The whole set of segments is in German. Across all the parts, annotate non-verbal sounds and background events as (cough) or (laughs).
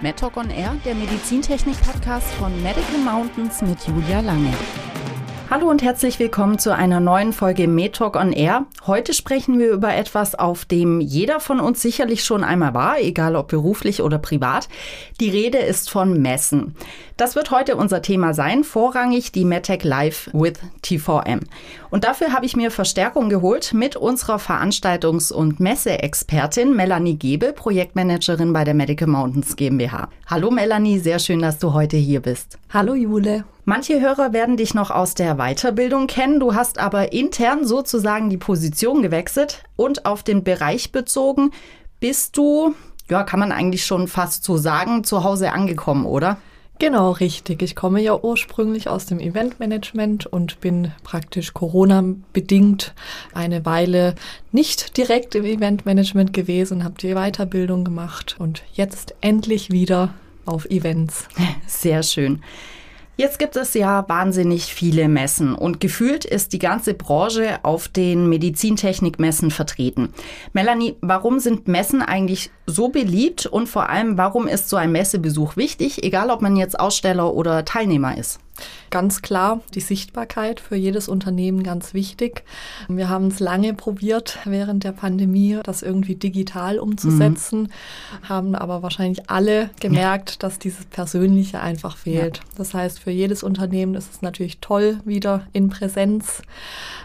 MedTalk on Air, der Medizintechnik-Podcast von Medical Mountains mit Julia Lange. Hallo und herzlich willkommen zu einer neuen Folge MedTalk on Air. Heute sprechen wir über etwas, auf dem jeder von uns sicherlich schon einmal war, egal ob beruflich oder privat. Die Rede ist von Messen. Das wird heute unser Thema sein, vorrangig die MedTech Live with T4M. Und dafür habe ich mir Verstärkung geholt mit unserer Veranstaltungs- und Messeexpertin Melanie Gebe, Projektmanagerin bei der Medical Mountains GmbH. Hallo Melanie, sehr schön, dass du heute hier bist. Hallo Jule. Manche Hörer werden dich noch aus der Weiterbildung kennen. Du hast aber intern sozusagen die Position gewechselt und auf den Bereich bezogen bist du, ja, kann man eigentlich schon fast so sagen, zu Hause angekommen, oder? Genau, richtig. Ich komme ja ursprünglich aus dem Eventmanagement und bin praktisch Corona-bedingt eine Weile nicht direkt im Eventmanagement gewesen, habe die Weiterbildung gemacht und jetzt endlich wieder auf Events. (laughs) Sehr schön. Jetzt gibt es ja wahnsinnig viele Messen und gefühlt ist die ganze Branche auf den Medizintechnikmessen vertreten. Melanie, warum sind Messen eigentlich so beliebt und vor allem, warum ist so ein Messebesuch wichtig, egal ob man jetzt Aussteller oder Teilnehmer ist? Ganz klar, die Sichtbarkeit für jedes Unternehmen ganz wichtig. Wir haben es lange probiert während der Pandemie, das irgendwie digital umzusetzen, mhm. haben aber wahrscheinlich alle gemerkt, ja. dass dieses Persönliche einfach fehlt. Ja. Das heißt, für jedes Unternehmen ist es natürlich toll, wieder in Präsenz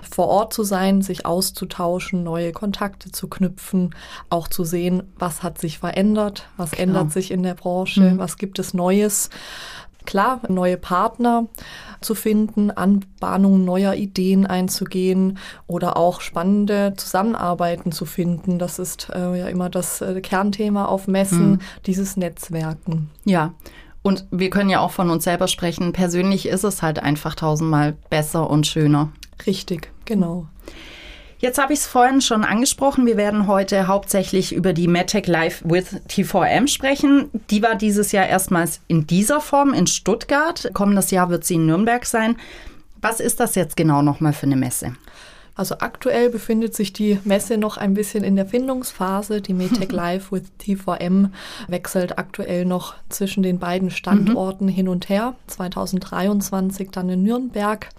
vor Ort zu sein, sich auszutauschen, neue Kontakte zu knüpfen, auch zu sehen, was hat sich verändert, was genau. ändert sich in der Branche, mhm. was gibt es Neues klar, neue Partner zu finden, Anbahnungen neuer Ideen einzugehen oder auch spannende Zusammenarbeiten zu finden. Das ist äh, ja immer das äh, Kernthema auf Messen, mhm. dieses Netzwerken. Ja. Und wir können ja auch von uns selber sprechen. Persönlich ist es halt einfach tausendmal besser und schöner. Richtig, genau. Jetzt habe ich es vorhin schon angesprochen. Wir werden heute hauptsächlich über die MedTech Live with T4M sprechen. Die war dieses Jahr erstmals in dieser Form in Stuttgart. Kommendes Jahr wird sie in Nürnberg sein. Was ist das jetzt genau nochmal für eine Messe? Also aktuell befindet sich die Messe noch ein bisschen in der Findungsphase. Die MedTech Live with T4M wechselt aktuell noch zwischen den beiden Standorten mhm. hin und her. 2023 dann in Nürnberg.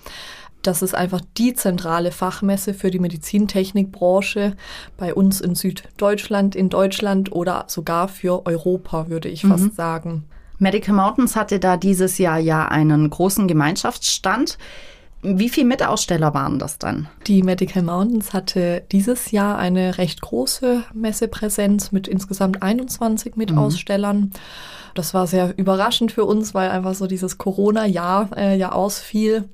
Das ist einfach die zentrale Fachmesse für die Medizintechnikbranche bei uns in Süddeutschland, in Deutschland oder sogar für Europa, würde ich mhm. fast sagen. Medical Mountains hatte da dieses Jahr ja einen großen Gemeinschaftsstand. Wie viele Mitaussteller waren das dann? Die Medical Mountains hatte dieses Jahr eine recht große Messepräsenz mit insgesamt 21 Mitausstellern. Mhm. Das war sehr überraschend für uns, weil einfach so dieses Corona-Jahr äh, ja ausfiel.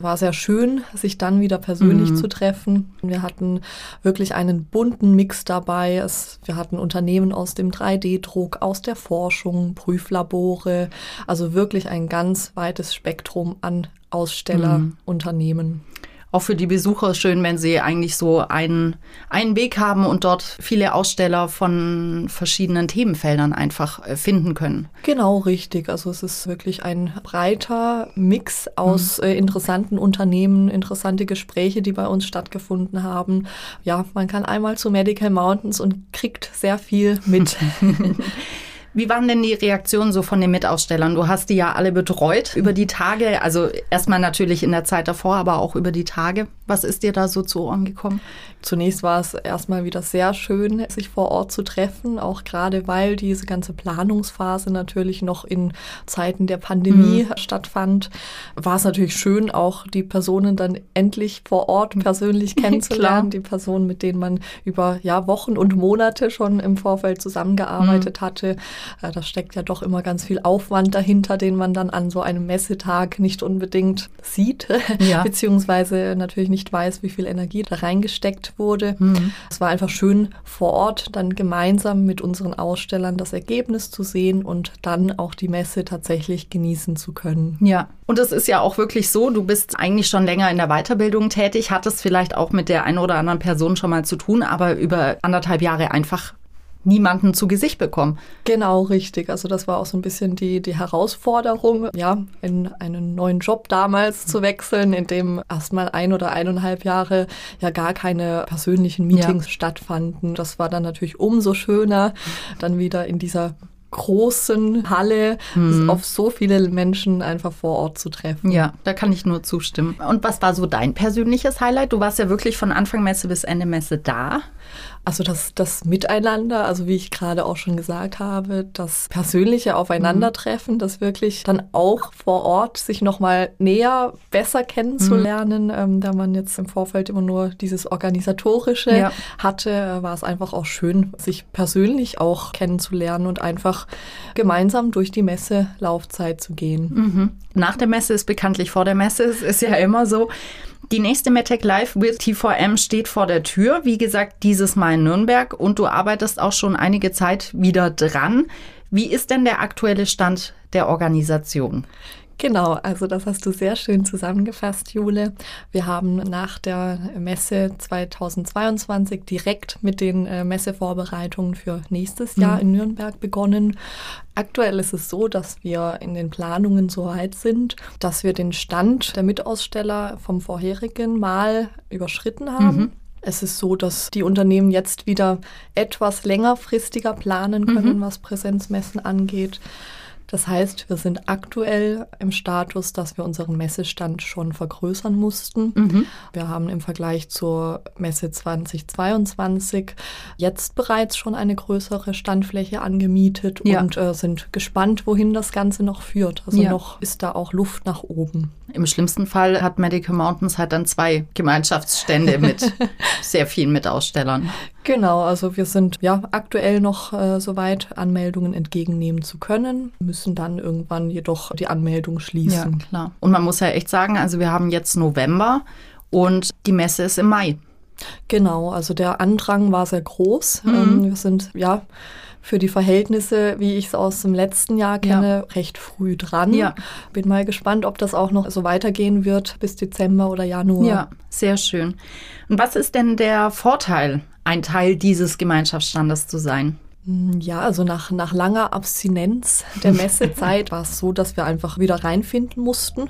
War sehr schön, sich dann wieder persönlich mhm. zu treffen. Wir hatten wirklich einen bunten Mix dabei. Es, wir hatten Unternehmen aus dem 3D-Druck, aus der Forschung, Prüflabore, also wirklich ein ganz weites Spektrum an Ausstellerunternehmen. Mhm auch für die Besucher schön, wenn sie eigentlich so einen, einen Weg haben und dort viele Aussteller von verschiedenen Themenfeldern einfach äh, finden können. Genau, richtig. Also es ist wirklich ein breiter Mix aus mhm. äh, interessanten Unternehmen, interessante Gespräche, die bei uns stattgefunden haben. Ja, man kann einmal zu Medical Mountains und kriegt sehr viel mit. (laughs) (laughs) Wie waren denn die Reaktionen so von den Mitausstellern? Du hast die ja alle betreut über die Tage, also erstmal natürlich in der Zeit davor, aber auch über die Tage. Was ist dir da so zu Ohren gekommen? Zunächst war es erstmal wieder sehr schön, sich vor Ort zu treffen, auch gerade weil diese ganze Planungsphase natürlich noch in Zeiten der Pandemie mhm. stattfand. War es natürlich schön, auch die Personen dann endlich vor Ort persönlich (laughs) kennenzulernen, die Personen, mit denen man über ja, Wochen und Monate schon im Vorfeld zusammengearbeitet mhm. hatte. Äh, da steckt ja doch immer ganz viel Aufwand dahinter, den man dann an so einem Messetag nicht unbedingt sieht, (laughs) ja. beziehungsweise natürlich nicht weiß, wie viel Energie da reingesteckt wurde. Mhm. Es war einfach schön vor Ort dann gemeinsam mit unseren Ausstellern das Ergebnis zu sehen und dann auch die Messe tatsächlich genießen zu können. Ja, und es ist ja auch wirklich so, du bist eigentlich schon länger in der Weiterbildung tätig, hattest vielleicht auch mit der einen oder anderen Person schon mal zu tun, aber über anderthalb Jahre einfach niemanden zu Gesicht bekommen. Genau, richtig. Also das war auch so ein bisschen die, die Herausforderung, ja, in einen neuen Job damals zu wechseln, in dem erstmal ein oder eineinhalb Jahre ja gar keine persönlichen Meetings ja. stattfanden. Das war dann natürlich umso schöner, dann wieder in dieser großen Halle mhm. auf so viele Menschen einfach vor Ort zu treffen. Ja, da kann ich nur zustimmen. Und was war so dein persönliches Highlight? Du warst ja wirklich von Anfang Messe bis Ende Messe da. Also das, das Miteinander, also wie ich gerade auch schon gesagt habe, das persönliche Aufeinandertreffen, mhm. das wirklich dann auch vor Ort sich nochmal näher, besser kennenzulernen, mhm. ähm, da man jetzt im Vorfeld immer nur dieses Organisatorische ja. hatte, äh, war es einfach auch schön, sich persönlich auch kennenzulernen und einfach gemeinsam durch die Messelaufzeit zu gehen. Mhm. Nach der Messe ist bekanntlich vor der Messe, es ist ja immer so. Die nächste MedTech Live with T4M steht vor der Tür. Wie gesagt, dieses Mal in Nürnberg und du arbeitest auch schon einige Zeit wieder dran. Wie ist denn der aktuelle Stand der Organisation? Genau, also das hast du sehr schön zusammengefasst, Jule. Wir haben nach der Messe 2022 direkt mit den äh, Messevorbereitungen für nächstes Jahr mhm. in Nürnberg begonnen. Aktuell ist es so, dass wir in den Planungen so weit sind, dass wir den Stand der Mitaussteller vom vorherigen Mal überschritten haben. Mhm. Es ist so, dass die Unternehmen jetzt wieder etwas längerfristiger planen können, mhm. was Präsenzmessen angeht. Das heißt, wir sind aktuell im Status, dass wir unseren Messestand schon vergrößern mussten. Mhm. Wir haben im Vergleich zur Messe 2022 jetzt bereits schon eine größere Standfläche angemietet ja. und äh, sind gespannt, wohin das Ganze noch führt. Also ja. noch ist da auch Luft nach oben. Im schlimmsten Fall hat Medical Mountains halt dann zwei Gemeinschaftsstände mit (laughs) sehr vielen Mitausstellern. Genau, also wir sind ja aktuell noch äh, soweit, Anmeldungen entgegennehmen zu können, müssen dann irgendwann jedoch die Anmeldung schließen. Ja, klar. Und man muss ja echt sagen, also wir haben jetzt November und die Messe ist im Mai. Genau, also der Andrang war sehr groß. Mhm. Ähm, wir sind ja für die Verhältnisse, wie ich es aus dem letzten Jahr kenne, ja. recht früh dran. Ja. Bin mal gespannt, ob das auch noch so weitergehen wird bis Dezember oder Januar. Ja, sehr schön. Und was ist denn der Vorteil ein Teil dieses Gemeinschaftsstandes zu sein? Hm, ja, also nach, nach langer Abstinenz der Messezeit (laughs) war es so, dass wir einfach wieder reinfinden mussten.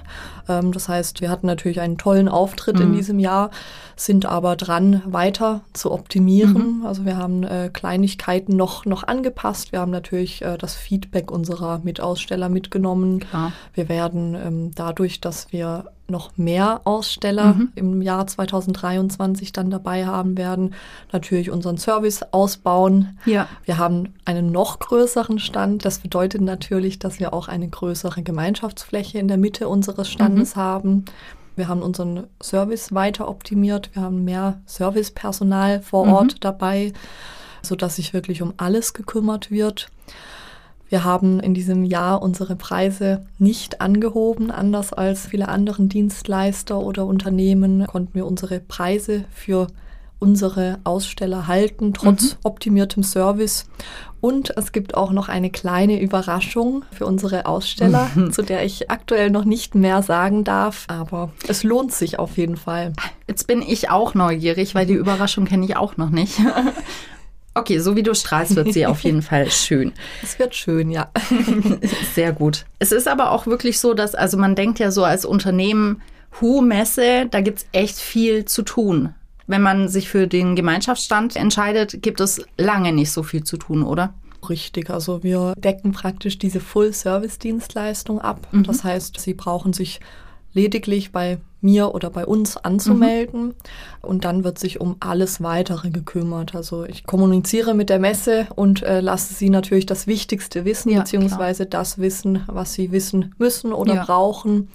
Ähm, das heißt, wir hatten natürlich einen tollen Auftritt mhm. in diesem Jahr, sind aber dran, weiter zu optimieren. Mhm. Also wir haben äh, Kleinigkeiten noch, noch angepasst. Wir haben natürlich äh, das Feedback unserer Mitaussteller mitgenommen. Klar. Wir werden ähm, dadurch, dass wir noch mehr Aussteller mhm. im Jahr 2023 dann dabei haben werden. Natürlich unseren Service ausbauen. Ja. Wir haben einen noch größeren Stand. Das bedeutet natürlich, dass wir auch eine größere Gemeinschaftsfläche in der Mitte unseres Standes mhm. haben. Wir haben unseren Service weiter optimiert. Wir haben mehr Servicepersonal vor mhm. Ort dabei, sodass sich wirklich um alles gekümmert wird. Wir haben in diesem Jahr unsere Preise nicht angehoben, anders als viele anderen Dienstleister oder Unternehmen konnten wir unsere Preise für unsere Aussteller halten, trotz mhm. optimiertem Service. Und es gibt auch noch eine kleine Überraschung für unsere Aussteller, mhm. zu der ich aktuell noch nicht mehr sagen darf, aber es lohnt sich auf jeden Fall. Jetzt bin ich auch neugierig, weil die Überraschung kenne ich auch noch nicht. (laughs) Okay, so wie du strahlst, wird sie auf jeden Fall schön. (laughs) Es wird schön, ja. (laughs) Sehr gut. Es ist aber auch wirklich so, dass, also man denkt ja so als Unternehmen, Hu-Messe, da gibt es echt viel zu tun. Wenn man sich für den Gemeinschaftsstand entscheidet, gibt es lange nicht so viel zu tun, oder? Richtig, also wir decken praktisch diese Full-Service-Dienstleistung ab. Mhm. Das heißt, Sie brauchen sich lediglich bei mir oder bei uns anzumelden. Mhm. Und dann wird sich um alles weitere gekümmert. Also ich kommuniziere mit der Messe und äh, lasse sie natürlich das Wichtigste wissen, ja, beziehungsweise klar. das wissen, was sie wissen müssen oder ja. brauchen.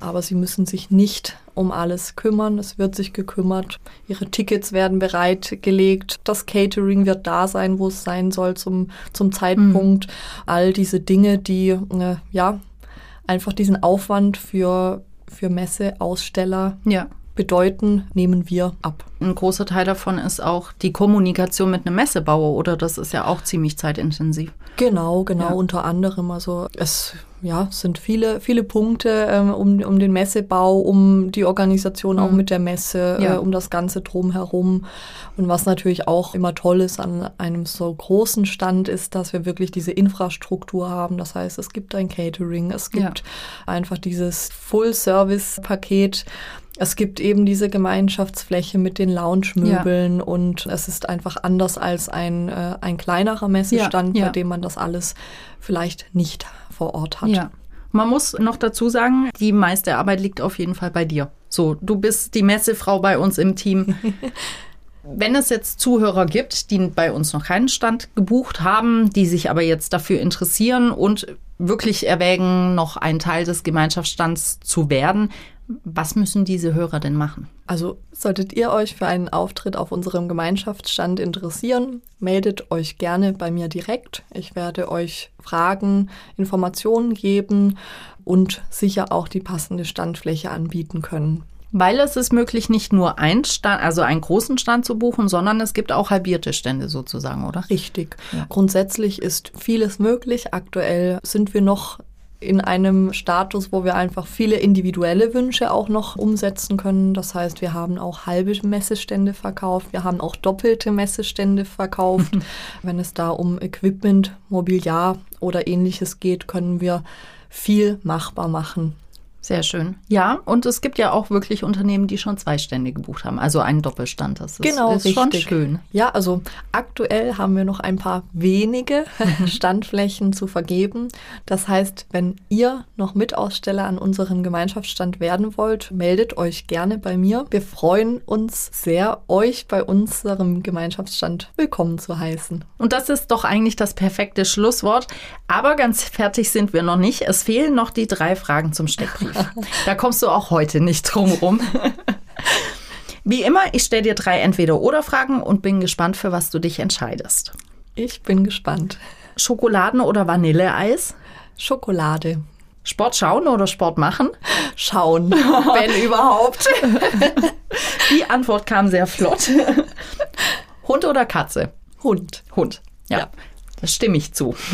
Aber sie müssen sich nicht um alles kümmern. Es wird sich gekümmert. Ihre Tickets werden bereitgelegt. Das Catering wird da sein, wo es sein soll zum, zum Zeitpunkt. Mhm. All diese Dinge, die äh, ja einfach diesen Aufwand für für Messeaussteller ja. bedeuten, nehmen wir ab. Ein großer Teil davon ist auch die Kommunikation mit einem Messebauer, oder? Das ist ja auch ziemlich zeitintensiv. Genau, genau, ja. unter anderem. Also es ja, sind viele, viele Punkte ähm, um, um den Messebau, um die Organisation mhm. auch mit der Messe, ja. äh, um das Ganze drumherum. Und was natürlich auch immer toll ist an einem so großen Stand, ist, dass wir wirklich diese Infrastruktur haben. Das heißt, es gibt ein Catering, es gibt ja. einfach dieses Full-Service-Paket Es gibt eben diese Gemeinschaftsfläche mit den Lounge-Möbeln ja. und es ist einfach anders als ein, äh, ein kleinerer Messestand, bei dem man das alles vielleicht nicht vor Ort hat. Ja. Man muss noch dazu sagen, die meiste Arbeit liegt auf jeden Fall bei dir. So, du bist die Messefrau bei uns im Team. (laughs) Wenn es jetzt Zuhörer gibt, die bei uns noch keinen Stand gebucht haben, die sich aber jetzt dafür interessieren und wirklich erwägen, noch ein Teil des Gemeinschaftsstands zu werden, was müssen diese Hörer denn machen? Also solltet ihr euch für einen Auftritt auf unserem Gemeinschaftsstand interessieren, meldet euch gerne bei mir direkt. Ich werde euch Fragen, Informationen geben und sicher auch die passende Standfläche anbieten können. Weil es ist möglich, nicht nur einen Stand, also einen großen Stand zu buchen, sondern es gibt auch halbierte Stände sozusagen, oder? Richtig. Ja. Grundsätzlich ist vieles möglich. Aktuell sind wir noch in einem Status, wo wir einfach viele individuelle Wünsche auch noch umsetzen können. Das heißt, wir haben auch halbe Messestände verkauft, wir haben auch doppelte Messestände verkauft. (laughs) Wenn es da um Equipment, Mobiliar oder ähnliches geht, können wir viel machbar machen. Sehr schön. Ja, und es gibt ja auch wirklich Unternehmen, die schon zwei Stände gebucht haben, also einen Doppelstand. Das ist, genau, ist schon schön. Ja, also aktuell haben wir noch ein paar wenige (laughs) Standflächen zu vergeben. Das heißt, wenn ihr noch Mitaussteller an unserem Gemeinschaftsstand werden wollt, meldet euch gerne bei mir. Wir freuen uns sehr, euch bei unserem Gemeinschaftsstand willkommen zu heißen. Und das ist doch eigentlich das perfekte Schlusswort. Aber ganz fertig sind wir noch nicht. Es fehlen noch die drei Fragen zum Steckbrief. (laughs) Da kommst du auch heute nicht drum rum. (laughs) Wie immer, ich stelle dir drei Entweder-Oder-Fragen und bin gespannt, für was du dich entscheidest. Ich bin gespannt. Schokoladen- oder Vanilleeis? Schokolade. Sport schauen oder Sport machen? Schauen, (laughs) wenn überhaupt. Die Antwort kam sehr flott. Hund oder Katze? Hund. Hund. Ja, ja. Das stimme ich zu. (laughs)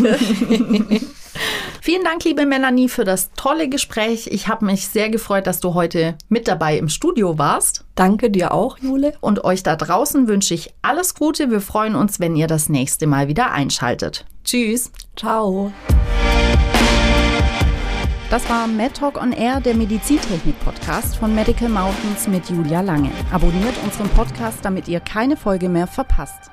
Vielen Dank, liebe Melanie, für das tolle Gespräch. Ich habe mich sehr gefreut, dass du heute mit dabei im Studio warst. Danke dir auch, Jule. Und euch da draußen wünsche ich alles Gute. Wir freuen uns, wenn ihr das nächste Mal wieder einschaltet. Tschüss. Ciao. Das war MedTalk on Air, der Medizintechnik-Podcast von Medical Mountains mit Julia Lange. Abonniert unseren Podcast, damit ihr keine Folge mehr verpasst.